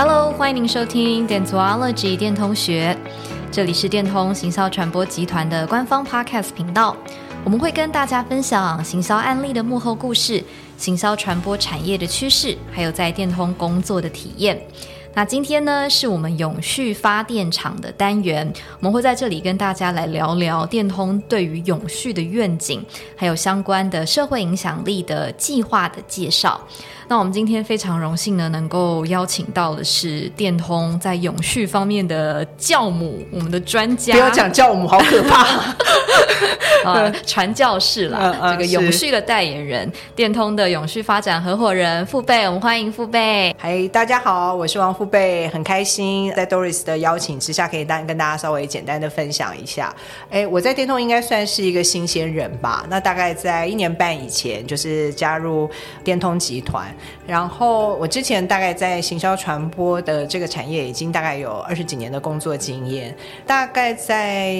Hello，欢迎您收听 Dentology 电通学，这里是电通行销传播集团的官方 Podcast 频道。我们会跟大家分享行销案例的幕后故事、行销传播产业的趋势，还有在电通工作的体验。那今天呢，是我们永续发电厂的单元，我们会在这里跟大家来聊聊电通对于永续的愿景，还有相关的社会影响力的计划的介绍。那我们今天非常荣幸呢，能够邀请到的是电通在永续方面的教母，我们的专家。不要讲教母，好可怕 啊！传教士啦，嗯 嗯、这个永续的代言人，电通的永续发展合伙人馥贝，我们欢迎馥贝。嗨，大家好，我是王馥贝，很开心在 Doris 的邀请之下，可以单跟大家稍微简单的分享一下。哎，我在电通应该算是一个新鲜人吧？那大概在一年半以前，就是加入电通集团。然后我之前大概在行销传播的这个产业已经大概有二十几年的工作经验，大概在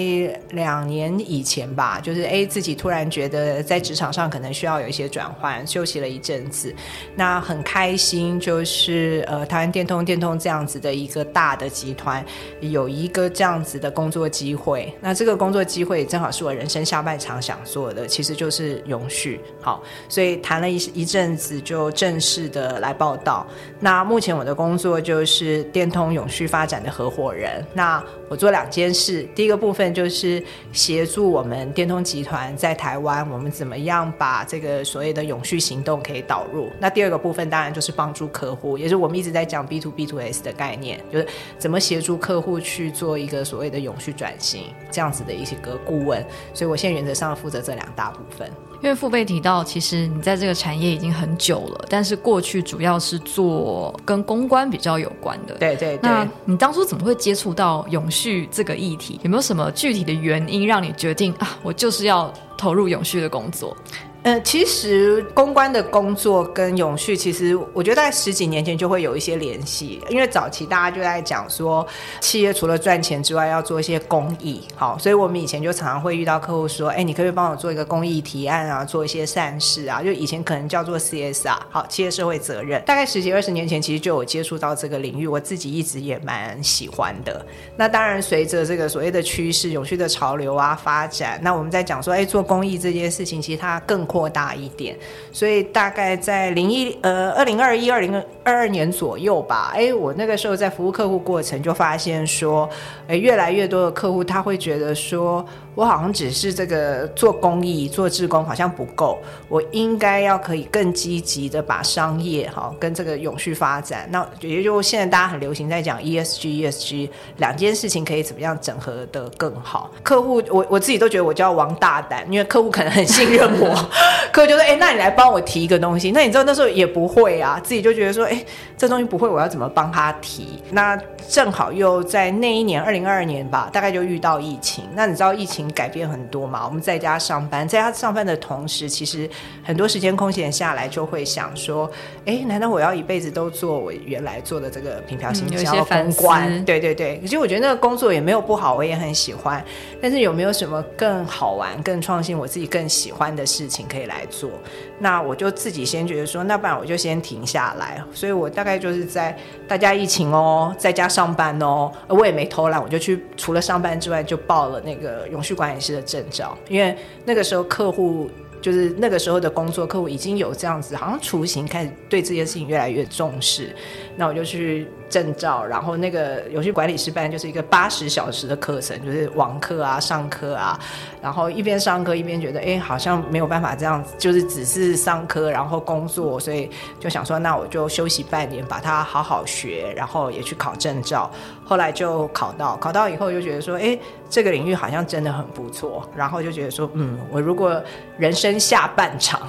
两年以前吧，就是哎自己突然觉得在职场上可能需要有一些转换，休息了一阵子，那很开心，就是呃台湾电通电通这样子的一个大的集团有一个这样子的工作机会，那这个工作机会正好是我人生下半场想做的，其实就是永续，好，所以谈了一一阵子就正式。是的，来报道。那目前我的工作就是电通永续发展的合伙人。那我做两件事，第一个部分就是协助我们电通集团在台湾，我们怎么样把这个所谓的永续行动可以导入。那第二个部分当然就是帮助客户，也是我们一直在讲 B to B to S 的概念，就是怎么协助客户去做一个所谓的永续转型这样子的一些个顾问。所以我现在原则上负责这两大部分。因为父辈提到，其实你在这个产业已经很久了，但是过去主要是做跟公关比较有关的。对对对。那你当初怎么会接触到永续这个议题？有没有什么具体的原因让你决定啊，我就是要投入永续的工作？呃，其实公关的工作跟永续，其实我觉得在十几年前就会有一些联系，因为早期大家就在讲说，企业除了赚钱之外，要做一些公益，好，所以我们以前就常常会遇到客户说，哎，你可不可以帮我做一个公益提案啊，做一些善事啊？就以前可能叫做 CSR，好，企业社会责任。大概十几二十年前，其实就有接触到这个领域，我自己一直也蛮喜欢的。那当然，随着这个所谓的趋势、永续的潮流啊发展，那我们在讲说，哎，做公益这件事情，其实它更扩大一点，所以大概在零一呃二零二一二零二二年左右吧，哎，我那个时候在服务客户过程就发现说，哎，越来越多的客户他会觉得说，我好像只是这个做公益做志工好像不够，我应该要可以更积极的把商业哈跟这个永续发展，那也就现在大家很流行在讲 ESG ESG 两件事情可以怎么样整合得更好。客户我我自己都觉得我叫王大胆，因为客户可能很信任我。客户就说：“哎，那你来帮我提一个东西。”那你知道那时候也不会啊，自己就觉得说：“哎，这东西不会，我要怎么帮他提？”那正好又在那一年，二零二二年吧，大概就遇到疫情。那你知道疫情改变很多嘛？我们在家上班，在家上班的同时，其实很多时间空闲下来，就会想说：“哎，难道我要一辈子都做我原来做的这个品牌行销公关？”对对对。其实我觉得那个工作也没有不好，我也很喜欢。但是有没有什么更好玩、更创新、我自己更喜欢的事情可以来？做，那我就自己先觉得说，那不然我就先停下来。所以我大概就是在大家疫情哦，在家上班哦，我也没偷懒，我就去除了上班之外，就报了那个永续管理师的证照。因为那个时候客户就是那个时候的工作，客户已经有这样子，好像雏形开始对这件事情越来越重视。那我就去。证照，然后那个游戏管理师班就是一个八十小时的课程，就是网课啊、上课啊，然后一边上课一边觉得，哎，好像没有办法这样子，就是只是上课然后工作，所以就想说，那我就休息半年，把它好好学，然后也去考证照。后来就考到，考到以后就觉得说，哎，这个领域好像真的很不错，然后就觉得说，嗯，我如果人生下半场，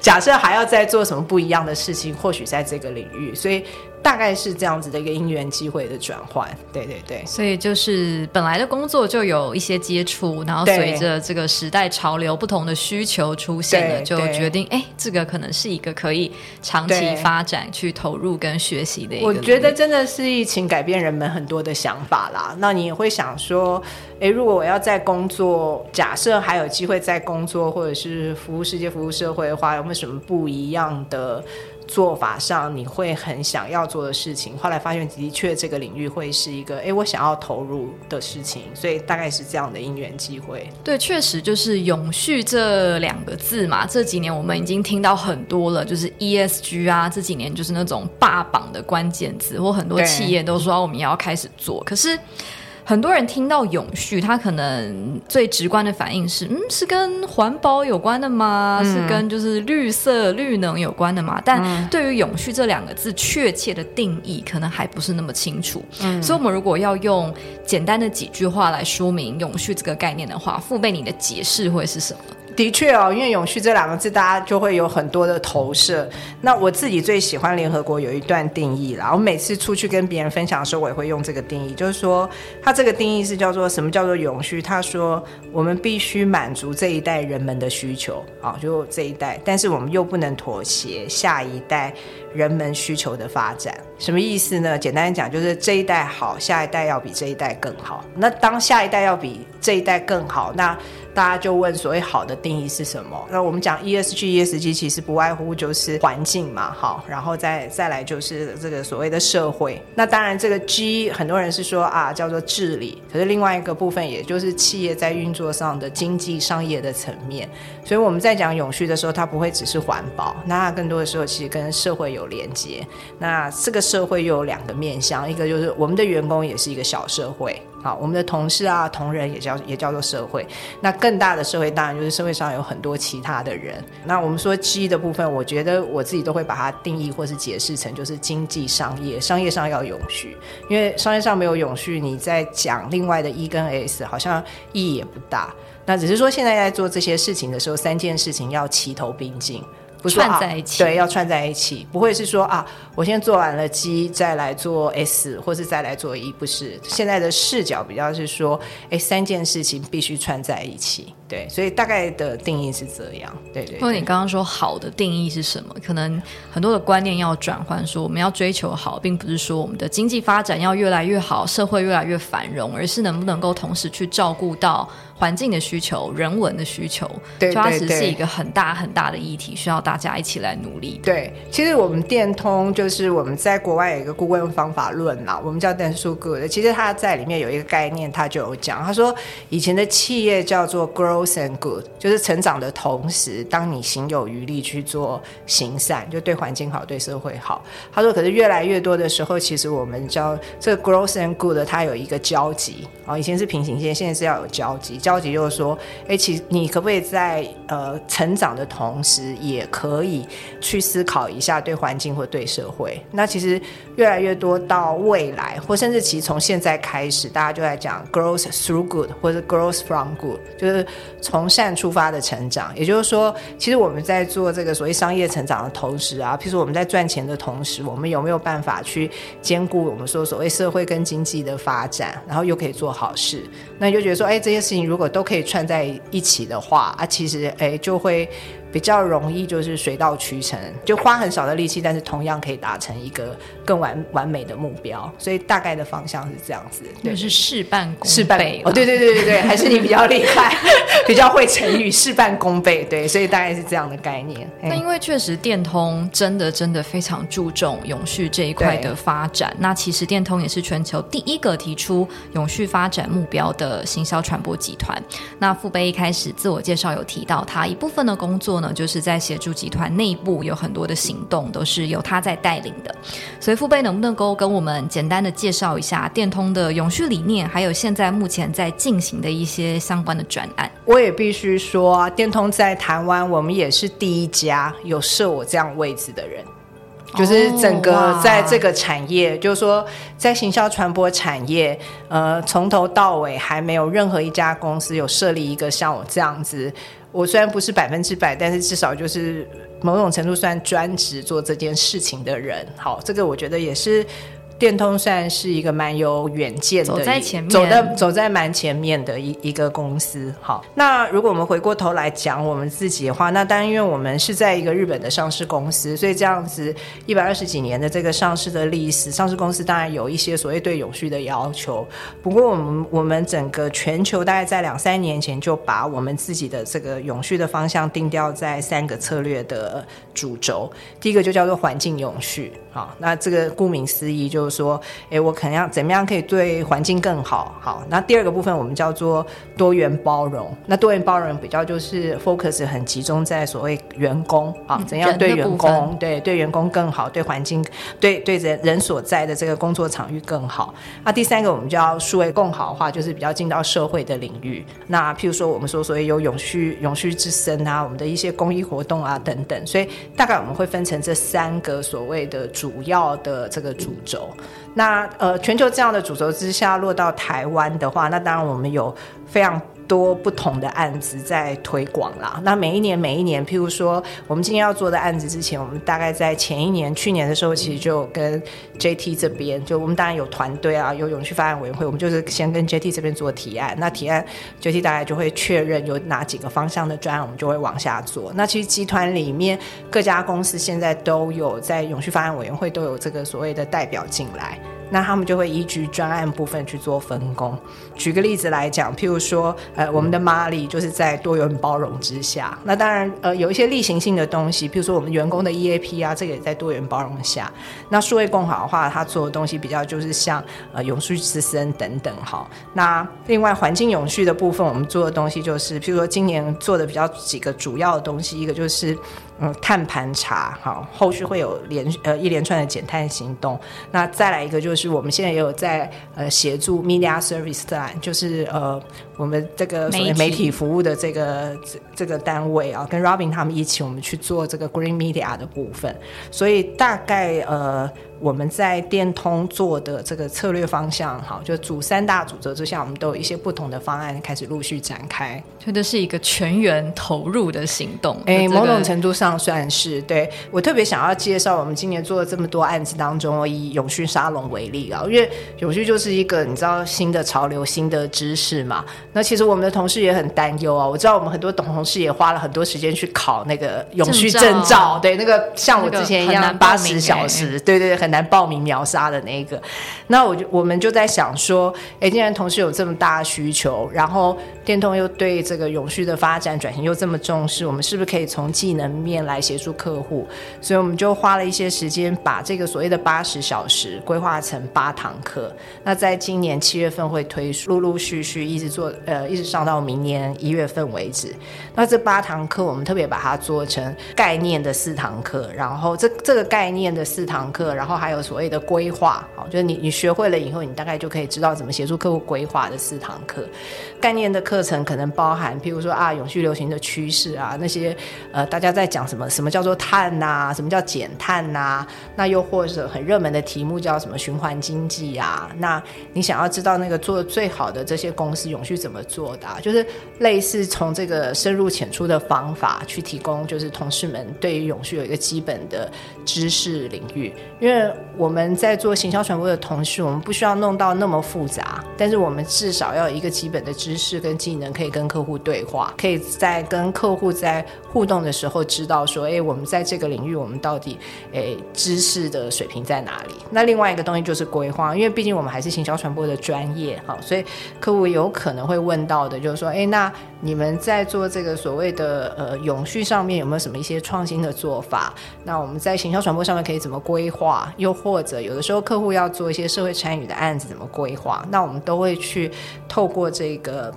假设还要再做什么不一样的事情，或许在这个领域，所以。大概是这样子的一个因缘机会的转换，对对对，所以就是本来的工作就有一些接触，然后随着这个时代潮流不同的需求出现了，就决定哎，这个可能是一个可以长期发展、去投入跟学习的一个。我觉得真的是疫情改变人们很多的想法啦。那你也会想说，哎，如果我要在工作，假设还有机会在工作，或者是服务世界、服务社会的话，有没有什么不一样的？做法上你会很想要做的事情，后来发现的确这个领域会是一个哎，我想要投入的事情，所以大概是这样的因缘机会。对，确实就是永续这两个字嘛，这几年我们已经听到很多了，就是 ESG 啊，这几年就是那种霸榜的关键词，或很多企业都说我们也要开始做，可是。很多人听到永续，他可能最直观的反应是：嗯，是跟环保有关的吗？嗯、是跟就是绿色、绿能有关的吗？但对于永续这两个字确切的定义，可能还不是那么清楚。嗯，所以我们如果要用简单的几句话来说明永续这个概念的话，父辈你的解释会是什么？的确哦，因为“永续”这两个字，大家就会有很多的投射。那我自己最喜欢联合国有一段定义啦，我每次出去跟别人分享的时候，我也会用这个定义，就是说，它这个定义是叫做什么叫做永续？他说，我们必须满足这一代人们的需求，啊，就这一代，但是我们又不能妥协下一代人们需求的发展。什么意思呢？简单讲，就是这一代好，下一代要比这一代更好。那当下一代要比这一代更好，那大家就问所谓好的定义是什么？那我们讲 ESG，ESG 其实不外乎就是环境嘛，好，然后再再来就是这个所谓的社会。那当然这个 G 很多人是说啊叫做治理，可是另外一个部分也就是企业在运作上的经济商业的层面。所以我们在讲永续的时候，它不会只是环保，那它更多的时候其实跟社会有连接。那这个社会又有两个面向，一个就是我们的员工也是一个小社会。好，我们的同事啊、同仁也叫也叫做社会。那更大的社会当然就是社会上有很多其他的人。那我们说 G 的部分，我觉得我自己都会把它定义或是解释成就是经济商业，商业上要永续。因为商业上没有永续，你在讲另外的 E 跟 S 好像意义也不大。那只是说现在在做这些事情的时候，三件事情要齐头并进。不是串在一起，对，要串在一起，不会是说啊，我先做完了 G，再来做 S，或是再来做 E，不是。现在的视角比较是说，哎，三件事情必须串在一起，对，所以大概的定义是这样，对对。或者你刚刚说好的定义是什么？可能很多的观念要转换，说我们要追求好，并不是说我们的经济发展要越来越好，社会越来越繁荣，而是能不能够同时去照顾到。环境的需求，人文的需求，对，它其实是一个很大很大的议题，需要大家一起来努力。对，其实我们电通就是我们在国外有一个顾问方法论啦，我们叫 Dentsu Good。其实他在里面有一个概念，他就有讲，他说以前的企业叫做 goals and good，就是成长的同时，当你行有余力去做行善，就对环境好，对社会好。他说，可是越来越多的时候，其实我们叫这个 Growth and Good，它有一个交集啊，以前是平行线，现在是要有交集。交集就是说，哎，其实你可不可以在呃成长的同时，也可以去思考一下对环境或对社会？那其实越来越多到未来，或甚至其实从现在开始，大家就在讲 growth through good，或者 growth from good，就是从善出发的成长。也就是说，其实我们在做这个所谓商业成长的同时啊，譬如我们在赚钱的同时，我们有没有办法去兼顾我们说所谓社会跟经济的发展，然后又可以做好事？那你就觉得说，哎，这些事情如果都可以。串在一起的话啊，其实哎就会。比较容易就是水到渠成，就花很少的力气，但是同样可以达成一个更完完美的目标。所以大概的方向是这样子，对，就是事半功倍。事半哦，对对对对对，还是你比较厉害，比较会成语，事半功倍。对，所以大概是这样的概念。那因为确实电通真的真的非常注重永续这一块的发展。那其实电通也是全球第一个提出永续发展目标的行销传播集团。那富贝一开始自我介绍有提到，他一部分的工作。呢，就是在协助集团内部有很多的行动，都是由他在带领的。所以父辈能不能够跟我们简单的介绍一下电通的永续理念，还有现在目前在进行的一些相关的专案？我也必须说，电通在台湾，我们也是第一家有设我这样位置的人，就是整个在这个产业，就是说在行销传播产业，呃，从头到尾还没有任何一家公司有设立一个像我这样子。我虽然不是百分之百，但是至少就是某种程度算专职做这件事情的人。好，这个我觉得也是电通算是一个蛮有远见的，走在前面，走在走在蛮前面的一一个公司。好，那如果我们回过头来讲我们自己的话，那当然因为我们是在一个日本的上市公司，所以这样子一百二十几年的这个上市的历史，上市公司当然有一些所谓对永续的要求。不过我们我们整个全球大概在两三年前就把我们自己的这个永续的方向定调在三个策略的主轴，第一个就叫做环境永续。好，那这个顾名思义就是说，诶，我可能要怎么样可以对环境更好？好，那第二个部分我们叫做多元包容。那多元包容比较就是 focus 很集中在所谓员工啊，怎样对员工对对员工更好，对环境对对人人所在的这个工作场域更好。那第三个我们叫数位共好的话，就是比较进到社会的领域。那譬如说我们说所谓有永续永续之身啊，我们的一些公益活动啊等等。所以大概我们会分成这三个所谓的主要的这个主轴。那呃，全球这样的主轴之下，落到台湾的话，那当然我们有非常。多不同的案子在推广啦。那每一年每一年，譬如说我们今天要做的案子之前，我们大概在前一年、去年的时候，其实就跟 JT 这边，就我们当然有团队啊，有永续发展委员会，我们就是先跟 JT 这边做提案。那提案 JT 大概就会确认有哪几个方向的专案，我们就会往下做。那其实集团里面各家公司现在都有在永续发展委员会都有这个所谓的代表进来。那他们就会依据专案部分去做分工。举个例子来讲，譬如说，呃，我们的 Mali 就是在多元包容之下。那当然，呃，有一些例行性的东西，譬如说我们员工的 EAP 啊，这个也在多元包容下。那数位共好的话，他做的东西比较就是像呃永续之森等等哈。那另外环境永续的部分，我们做的东西就是，譬如说今年做的比较几个主要的东西，一个就是。嗯，碳盘查好，后续会有连呃一连串的减碳行动。那再来一个就是我们现在也有在呃协助 Media Service Line，就是呃我们这个所谓媒体服务的这个这这个单位啊，跟 Robin 他们一起，我们去做这个 Green Media 的部分。所以大概呃。我们在电通做的这个策略方向，好，就主三大主轴之下，我们都有一些不同的方案开始陆续展开。这都是一个全员投入的行动。哎，某种程度上算是。对，我特别想要介绍我们今年做了这么多案子当中，以永续沙龙为例啊，因为永续就是一个你知道新的潮流、新的知识嘛。那其实我们的同事也很担忧啊。我知道我们很多同事也花了很多时间去考那个永续证照，对，那个像我之前一样八十小时，对对对，很。难报名秒杀的那一个，那我就我们就在想说，哎，既然同事有这么大的需求，然后电通又对这个永续的发展转型又这么重视，我们是不是可以从技能面来协助客户？所以我们就花了一些时间，把这个所谓的八十小时规划成八堂课。那在今年七月份会推，陆陆续续一直做，呃，一直上到明年一月份为止。那这八堂课，我们特别把它做成概念的四堂课，然后这这个概念的四堂课，然后还有所谓的规划，好，就是你你学会了以后，你大概就可以知道怎么协助客户规划的四堂课。概念的课程可能包含，譬如说啊，永续流行的趋势啊，那些呃，大家在讲什么？什么叫做碳呐、什么叫减碳呐、那又或者很热门的题目叫什么循环经济啊？那你想要知道那个做最好的这些公司永续怎么做的、啊？就是类似从这个深入浅出的方法去提供，就是同事们对于永续有一个基本的知识领域，因为。我们在做行销传播的同时，我们不需要弄到那么复杂，但是我们至少要有一个基本的知识跟技能，可以跟客户对话，可以在跟客户在互动的时候知道说，哎，我们在这个领域，我们到底哎知识的水平在哪里？那另外一个东西就是规划，因为毕竟我们还是行销传播的专业哈，所以客户有可能会问到的，就是说，哎，那你们在做这个所谓的呃永续上面有没有什么一些创新的做法？那我们在行销传播上面可以怎么规划？又或者有的时候客户要做一些社会参与的案子，怎么规划？那我们都会去透过这个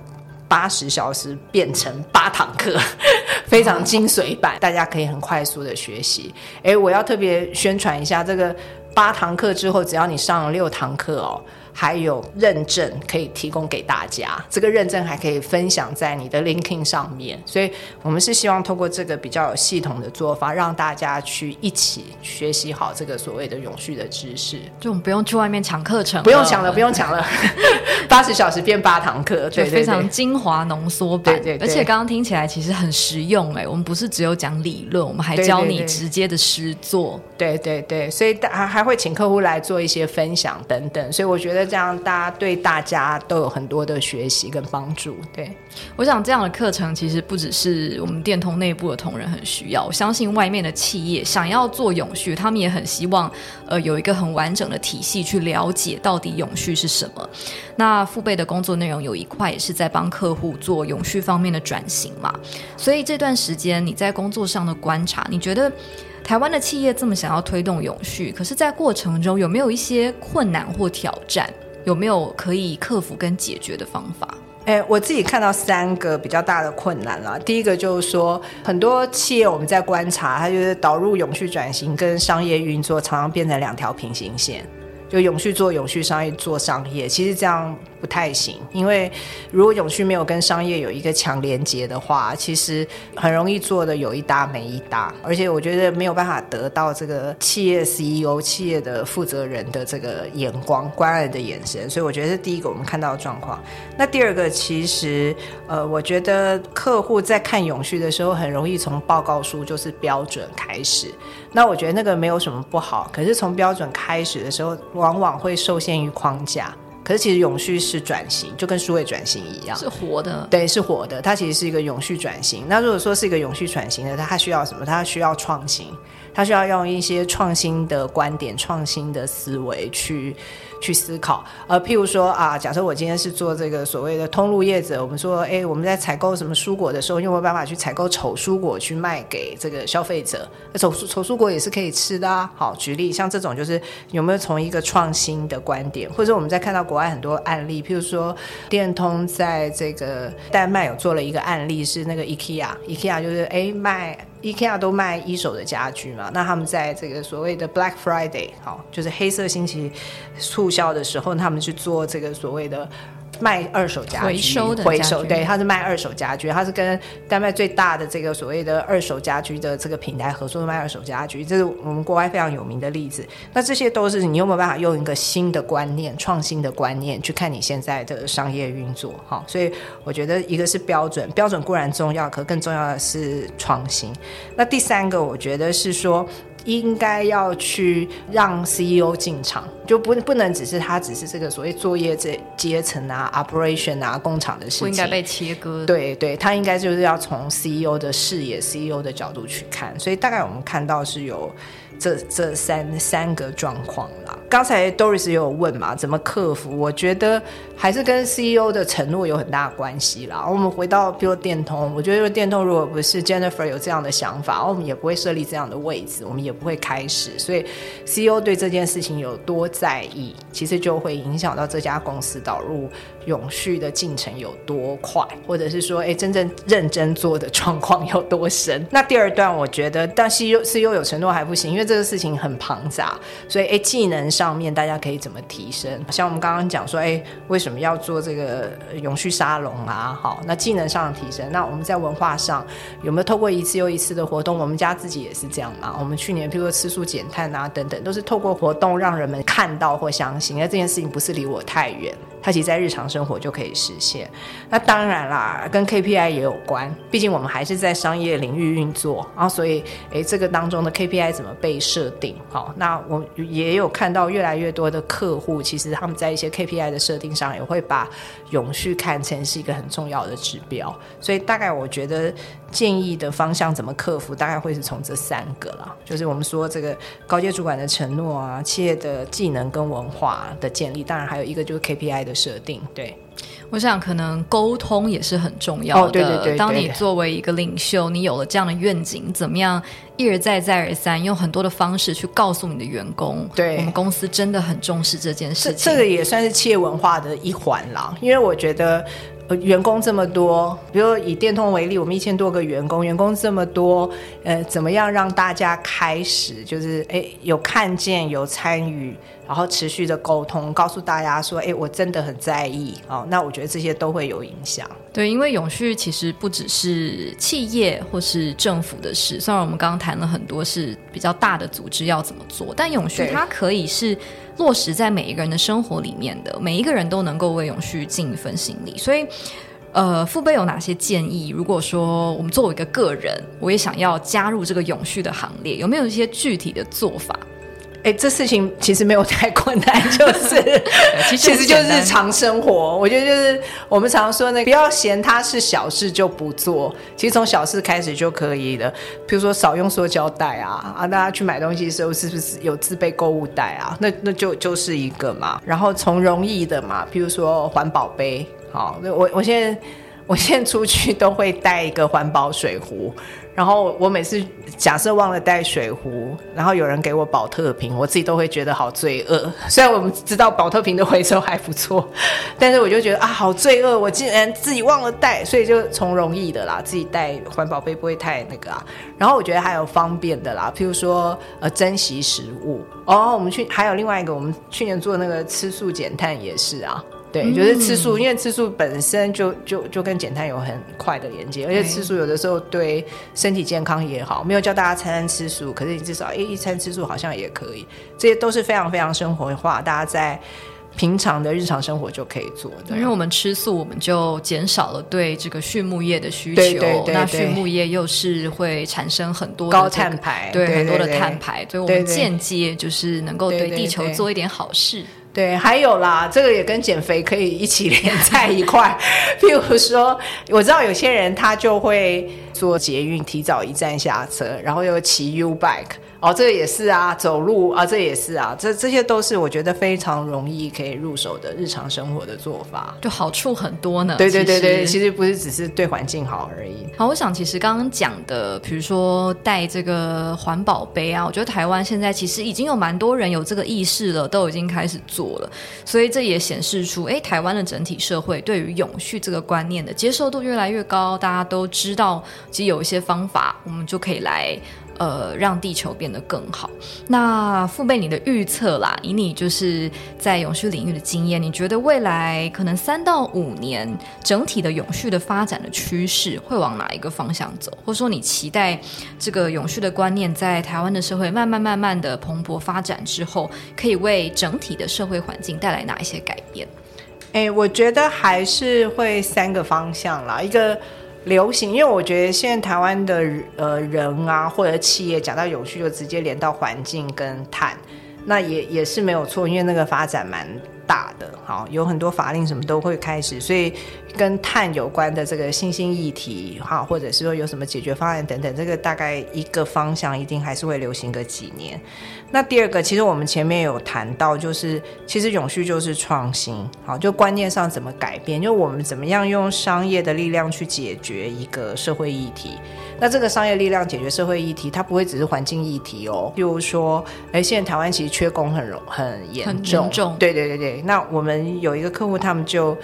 八十小时变成八堂课，非常精髓版，大家可以很快速的学习。诶，我要特别宣传一下这个八堂课之后，只要你上了六堂课哦。还有认证可以提供给大家。这个认证还可以分享在你的 LinkedIn 上面。所以，我们是希望通过这个比较有系统的做法，让大家去一起学习好这个所谓的永续的知识。就我们不用去外面抢课程，不用抢了，不用抢了，八十小时变八堂课，对，非常精华浓缩版。对对，对，而且刚刚听起来其实很实用哎，我们不是只有讲理论，我们还教你直接的实作。对对对，所以还还会请客户来做一些分享等等，所以我觉得这样大家对大家都有很多的学习跟帮助。对，我想这样的课程其实不只是我们电通内部的同仁很需要，我相信外面的企业想要做永续，他们也很希望呃有一个很完整的体系去了解到底永续是什么。那父辈的工作内容有一块也是在帮客户做永续方面的转型嘛，所以这段时间你在工作上的观察，你觉得？台湾的企业这么想要推动永续，可是，在过程中有没有一些困难或挑战？有没有可以克服跟解决的方法？哎，我自己看到三个比较大的困难了。第一个就是说，很多企业我们在观察，它就是导入永续转型跟商业运作，常常变成两条平行线，就永续做永续，商业做商业。其实这样。不太行，因为如果永续没有跟商业有一个强连接的话，其实很容易做的有一搭没一搭，而且我觉得没有办法得到这个企业 CEO、企业的负责人的这个眼光、关爱的眼神，所以我觉得是第一个我们看到的状况。那第二个，其实呃，我觉得客户在看永续的时候，很容易从报告书就是标准开始。那我觉得那个没有什么不好，可是从标准开始的时候，往往会受限于框架。可是其实永续是转型，就跟数位转型一样，是活的。对，是活的。它其实是一个永续转型。那如果说是一个永续转型的，它它需要什么？它需要创新，它需要用一些创新的观点、创新的思维去。去思考，呃，譬如说啊，假设我今天是做这个所谓的通路业者，我们说，哎，我们在采购什么蔬果的时候，有没有办法去采购丑蔬果去卖给这个消费者？丑丑蔬果也是可以吃的啊。好，举例像这种，就是有没有从一个创新的观点，或者我们在看到国外很多案例，譬如说电通在这个丹麦有做了一个案例，是那个 IKEA，IKEA 就是哎卖。IKEA 都卖一手的家具嘛，那他们在这个所谓的 Black Friday，好，就是黑色星期促销的时候，他们去做这个所谓的。卖二手家具，回收的回收，对，他是卖二手家具，他是跟丹麦最大的这个所谓的二手家具的这个平台合作卖二手家具，这是我们国外非常有名的例子。那这些都是你有没有办法用一个新的观念、创新的观念去看你现在的商业运作？哈，所以我觉得一个是标准，标准固然重要，可更重要的是创新。那第三个，我觉得是说。应该要去让 CEO 进场，就不不能只是他只是这个所谓作业这阶层啊、operation 啊、工厂的事情，不应该被切割。对对，他应该就是要从 CEO 的视野、CEO 的角度去看。所以大概我们看到是有。这这三三个状况啦，刚才 Doris 也有问嘛，怎么克服？我觉得还是跟 CEO 的承诺有很大的关系啦。我们回到比如电通，我觉得电通如果不是 Jennifer 有这样的想法，我们也不会设立这样的位置，我们也不会开始。所以 CEO 对这件事情有多在意，其实就会影响到这家公司导入永续的进程有多快，或者是说，哎，真正认真做的状况有多深。那第二段，我觉得，但 CEO CEO 有承诺还不行，因为这个事情很庞杂，所以哎，技能上面大家可以怎么提升？像我们刚刚讲说，哎，为什么要做这个永续沙龙啊？好，那技能上的提升，那我们在文化上有没有透过一次又一次的活动？我们家自己也是这样嘛。我们去年譬如说吃素减碳啊等等，都是透过活动让人们看到或相信，那这件事情不是离我太远。它其实，在日常生活就可以实现。那当然啦，跟 KPI 也有关，毕竟我们还是在商业领域运作啊，所以，诶，这个当中的 KPI 怎么被设定？好，那我也有看到越来越多的客户，其实他们在一些 KPI 的设定上，也会把永续看成是一个很重要的指标。所以，大概我觉得建议的方向怎么克服，大概会是从这三个啦，就是我们说这个高阶主管的承诺啊，企业的技能跟文化的建立，当然还有一个就是 KPI 的。设定对，我想可能沟通也是很重要的。哦、对对对，对，当你作为一个领袖，你有了这样的愿景，怎么样一而再再而三用很多的方式去告诉你的员工，对，我们公司真的很重视这件事情。这，这个也算是企业文化的一环啦，因为我觉得。呃，员工这么多，比如以电通为例，我们一千多个员工，员工这么多，呃，怎么样让大家开始就是哎有看见有参与，然后持续的沟通，告诉大家说，哎，我真的很在意哦。那我觉得这些都会有影响。对，因为永续其实不只是企业或是政府的事，虽然我们刚刚谈了很多是比较大的组织要怎么做，但永续它可以是落实在每一个人的生活里面的，每一个人都能够为永续尽一份心力，所以。呃，父辈有哪些建议？如果说我们作为一个个人，我也想要加入这个永续的行列，有没有一些具体的做法？哎，这事情其实没有太困难，就是 其实就是日常生活。我觉得就是我们常说那个，不要嫌它是小事就不做，其实从小事开始就可以了。比如说少用塑胶袋啊，啊，大家去买东西的时候是不是有自备购物袋啊？那那就就是一个嘛。然后从容易的嘛，比如说环保杯。好，我我现在我现在出去都会带一个环保水壶，然后我每次假设忘了带水壶，然后有人给我保特瓶，我自己都会觉得好罪恶。虽然我们知道保特瓶的回收还不错，但是我就觉得啊，好罪恶，我竟然自己忘了带，所以就从容易的啦，自己带环保杯不会太那个啊。然后我觉得还有方便的啦，譬如说呃，珍惜食物哦，我们去还有另外一个，我们去年做那个吃素减碳也是啊。对，就是吃素，因为吃素本身就就就跟减碳有很快的连接，而且吃素有的时候对身体健康也好。没有叫大家餐餐吃素，可是你至少诶一餐吃素好像也可以，这些都是非常非常生活化，大家在平常的日常生活就可以做的。因为我们吃素，我们就减少了对这个畜牧业的需求，对对对对，那畜牧业又是会产生很多、这个、高碳排，对，对，对，对很多的碳排，所以我们间接就是能够对地球做一点好事。对，还有啦，这个也跟减肥可以一起连在一块。譬如说，我知道有些人他就会坐捷运，提早一站下车，然后又骑 U bike。哦，这个也是啊，走路啊，这也是啊，这这些都是我觉得非常容易可以入手的日常生活的做法，就好处很多呢。对对对对，其实，其实不是只是对环境好而已。好，我想其实刚刚讲的，比如说带这个环保杯啊，我觉得台湾现在其实已经有蛮多人有这个意识了，都已经开始做了，所以这也显示出，哎，台湾的整体社会对于永续这个观念的接受度越来越高，大家都知道，其实有一些方法，我们就可以来。呃，让地球变得更好。那父辈，你的预测啦，以你就是在永续领域的经验，你觉得未来可能三到五年整体的永续的发展的趋势会往哪一个方向走？或者说，你期待这个永续的观念在台湾的社会慢慢慢慢的蓬勃发展之后，可以为整体的社会环境带来哪一些改变？哎，我觉得还是会三个方向啦，一个。流行，因为我觉得现在台湾的呃人啊，或者企业讲到有序，就直接连到环境跟碳，那也也是没有错，因为那个发展蛮大的，好，有很多法令什么都会开始，所以跟碳有关的这个新兴议题，哈，或者是说有什么解决方案等等，这个大概一个方向一定还是会流行个几年。那第二个，其实我们前面有谈到，就是其实永续就是创新，好，就观念上怎么改变，就我们怎么样用商业的力量去解决一个社会议题。那这个商业力量解决社会议题，它不会只是环境议题哦，比如说，哎，现在台湾其实缺工很很严重，很严重，对对对对。那我们有一个客户，他们就。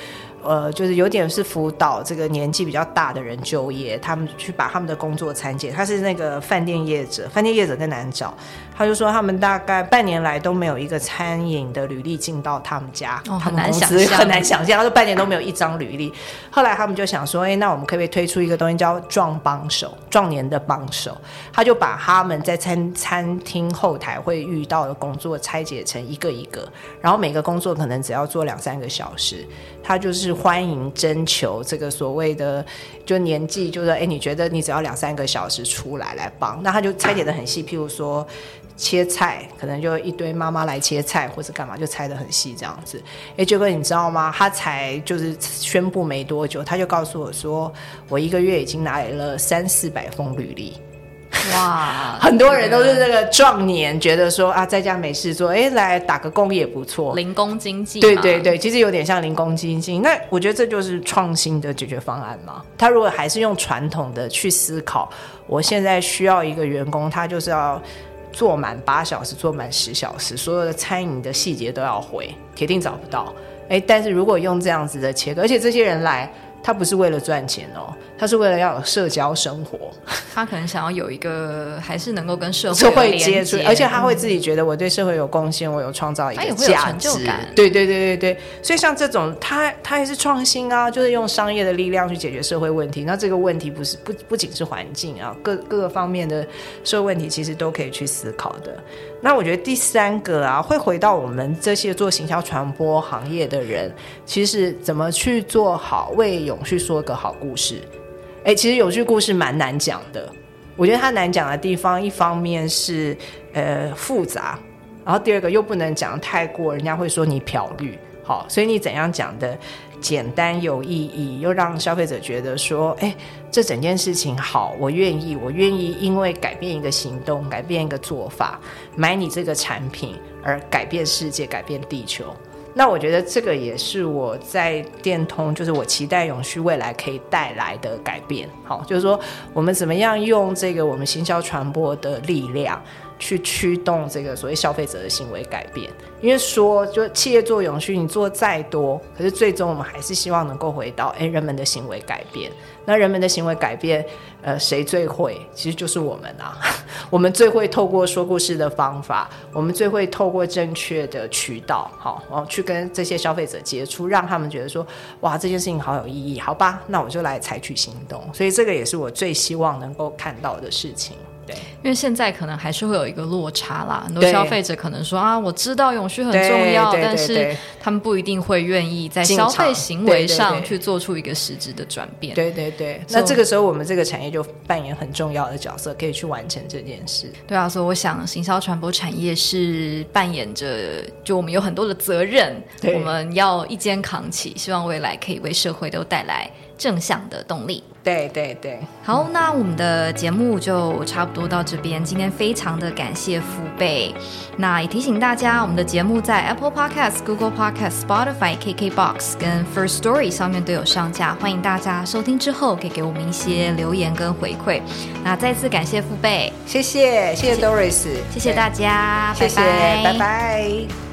呃，就是有点是辅导这个年纪比较大的人就业，他们去把他们的工作参见。他是那个饭店业者，饭店业者更难找。他就说他们大概半年来都没有一个餐饮的履历进到他们家，哦、他们公司 很难想象。他说半年都没有一张履历。后来他们就想说，哎，那我们可不可以推出一个东西叫壮帮手，壮年的帮手？他就把他们在餐餐厅后台会遇到的工作拆解成一个一个，然后每个工作可能只要做两三个小时。他就是欢迎征求这个所谓的就年纪，就是哎，你觉得你只要两三个小时出来来帮，那他就拆解的很细，譬如说切菜，可能就一堆妈妈来切菜或者干嘛，就拆得很细这样子。哎，杰哥，你知道吗？他才就是宣布没多久，他就告诉我说，我一个月已经拿来了三四百封履历。哇，很多人都是这个壮年，觉得说啊，在家没事做，哎，来打个工也不错，零工经济。对对对，其实有点像零工经济。那我觉得这就是创新的解决方案嘛。他如果还是用传统的去思考，我现在需要一个员工，他就是要做满八小时，做满十小时，所有的餐饮的细节都要回，铁定找不到。哎，但是如果用这样子的切割，而且这些人来。他不是为了赚钱哦，他是为了要有社交生活。他可能想要有一个，还是能够跟社会社会接触，而且他会自己觉得我对社会有贡献，我有创造一个价值。对对对对对，所以像这种，他他也是创新啊，就是用商业的力量去解决社会问题。那这个问题不是不不仅是环境啊，各各个方面的社会问题，其实都可以去思考的。那我觉得第三个啊，会回到我们这些做行销传播行业的人，其实怎么去做好为永续说个好故事。哎，其实永续故事蛮难讲的。我觉得它难讲的地方，一方面是呃复杂，然后第二个又不能讲太过，人家会说你漂绿。好，所以你怎样讲的简单有意义，又让消费者觉得说，哎，这整件事情好，我愿意，我愿意因为改变一个行动，改变一个做法，买你这个产品而改变世界，改变地球。那我觉得这个也是我在电通，就是我期待永续未来可以带来的改变。好，就是说我们怎么样用这个我们行销传播的力量，去驱动这个所谓消费者的行为改变。因为说，就企业做永续，你做再多，可是最终我们还是希望能够回到，诶，人们的行为改变。那人们的行为改变，呃，谁最会？其实就是我们啊。我们最会透过说故事的方法，我们最会透过正确的渠道，好，然后去跟这些消费者接触，让他们觉得说，哇，这件事情好有意义，好吧，那我就来采取行动。所以这个也是我最希望能够看到的事情。对，因为现在可能还是会有一个落差啦，很多消费者可能说啊，我知道永续很重要，但是他们不一定会愿意在消费行为上去做出一个实质的转变。对对对，那这个时候我们这个产业就扮演很重要的角色，可以去完成这件事。对啊，所以我想行销传播产业是扮演着，就我们有很多的责任，我们要一肩扛起，希望未来可以为社会都带来正向的动力。对对对，好，那我们的节目就差不多到这边。今天非常的感谢父辈，那也提醒大家，我们的节目在 Apple Podcast、Google Podcast、Spotify、KKBox 跟 First Story 上面都有上架，欢迎大家收听之后可以给我们一些留言跟回馈。那再次感谢父辈，谢谢谢谢 Doris，谢谢大家，谢谢，拜拜。拜拜。